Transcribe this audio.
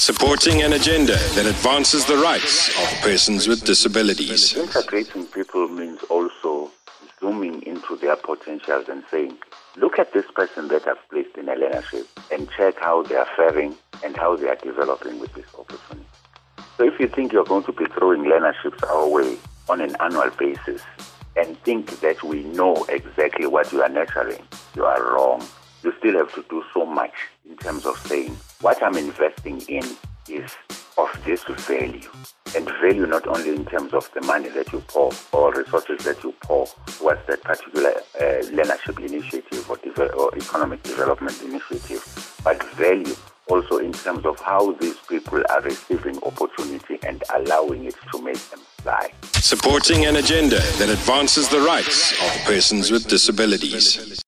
Supporting an agenda that advances the rights of persons with disabilities. Integrating people means also zooming into their potentials and saying, look at this person that I've placed in a learnership and check how they are faring and how they are developing with this opportunity. So if you think you're going to be throwing learnerships our way on an annual basis and think that we know exactly what you are nurturing, you are wrong. Still have to do so much in terms of saying what I'm investing in is of this value. And value not only in terms of the money that you pour or resources that you pour towards that particular uh, initiative or, de- or economic development initiative, but value also in terms of how these people are receiving opportunity and allowing it to make them fly. Supporting an agenda that advances the rights of persons with disabilities.